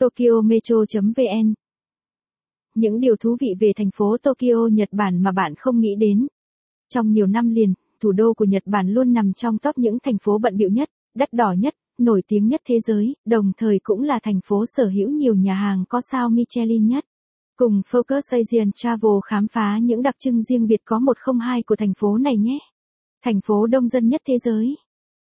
Tokyo Metro.vn Những điều thú vị về thành phố Tokyo, Nhật Bản mà bạn không nghĩ đến. Trong nhiều năm liền, thủ đô của Nhật Bản luôn nằm trong top những thành phố bận bịu nhất, đắt đỏ nhất, nổi tiếng nhất thế giới, đồng thời cũng là thành phố sở hữu nhiều nhà hàng có sao Michelin nhất. Cùng Focus Asian Travel khám phá những đặc trưng riêng biệt có 102 của thành phố này nhé. Thành phố đông dân nhất thế giới.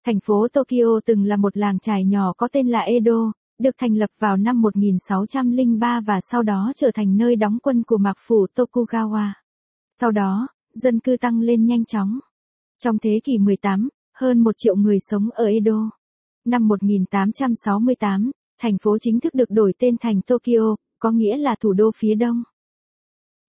Thành phố Tokyo từng là một làng trài nhỏ có tên là Edo, được thành lập vào năm 1603 và sau đó trở thành nơi đóng quân của mạc phủ Tokugawa. Sau đó, dân cư tăng lên nhanh chóng. Trong thế kỷ 18, hơn một triệu người sống ở Edo. Năm 1868, thành phố chính thức được đổi tên thành Tokyo, có nghĩa là thủ đô phía đông.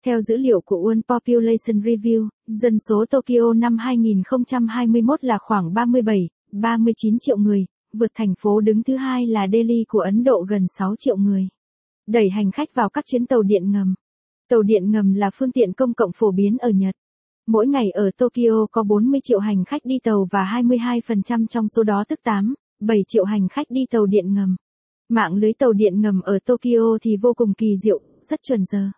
Theo dữ liệu của World Population Review, dân số Tokyo năm 2021 là khoảng 37, 39 triệu người, vượt thành phố đứng thứ hai là Delhi của Ấn Độ gần 6 triệu người. Đẩy hành khách vào các chuyến tàu điện ngầm. Tàu điện ngầm là phương tiện công cộng phổ biến ở Nhật. Mỗi ngày ở Tokyo có 40 triệu hành khách đi tàu và 22% trong số đó tức 8, 7 triệu hành khách đi tàu điện ngầm. Mạng lưới tàu điện ngầm ở Tokyo thì vô cùng kỳ diệu, rất chuẩn giờ.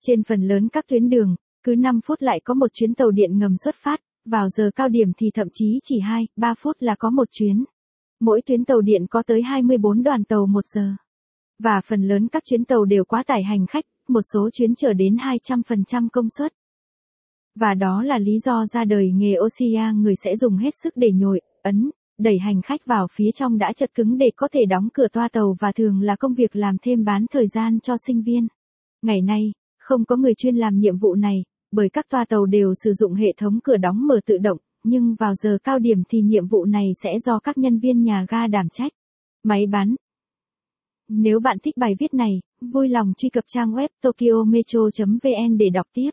Trên phần lớn các tuyến đường, cứ 5 phút lại có một chuyến tàu điện ngầm xuất phát, vào giờ cao điểm thì thậm chí chỉ 2, 3 phút là có một chuyến. Mỗi tuyến tàu điện có tới 24 đoàn tàu một giờ. Và phần lớn các chuyến tàu đều quá tải hành khách, một số chuyến chở đến 200% công suất. Và đó là lý do ra đời nghề Osia người sẽ dùng hết sức để nhồi, ấn, đẩy hành khách vào phía trong đã chật cứng để có thể đóng cửa toa tàu và thường là công việc làm thêm bán thời gian cho sinh viên. Ngày nay, không có người chuyên làm nhiệm vụ này, bởi các toa tàu đều sử dụng hệ thống cửa đóng mở tự động, nhưng vào giờ cao điểm thì nhiệm vụ này sẽ do các nhân viên nhà ga đảm trách. Máy bán Nếu bạn thích bài viết này, vui lòng truy cập trang web tokyometro.vn để đọc tiếp.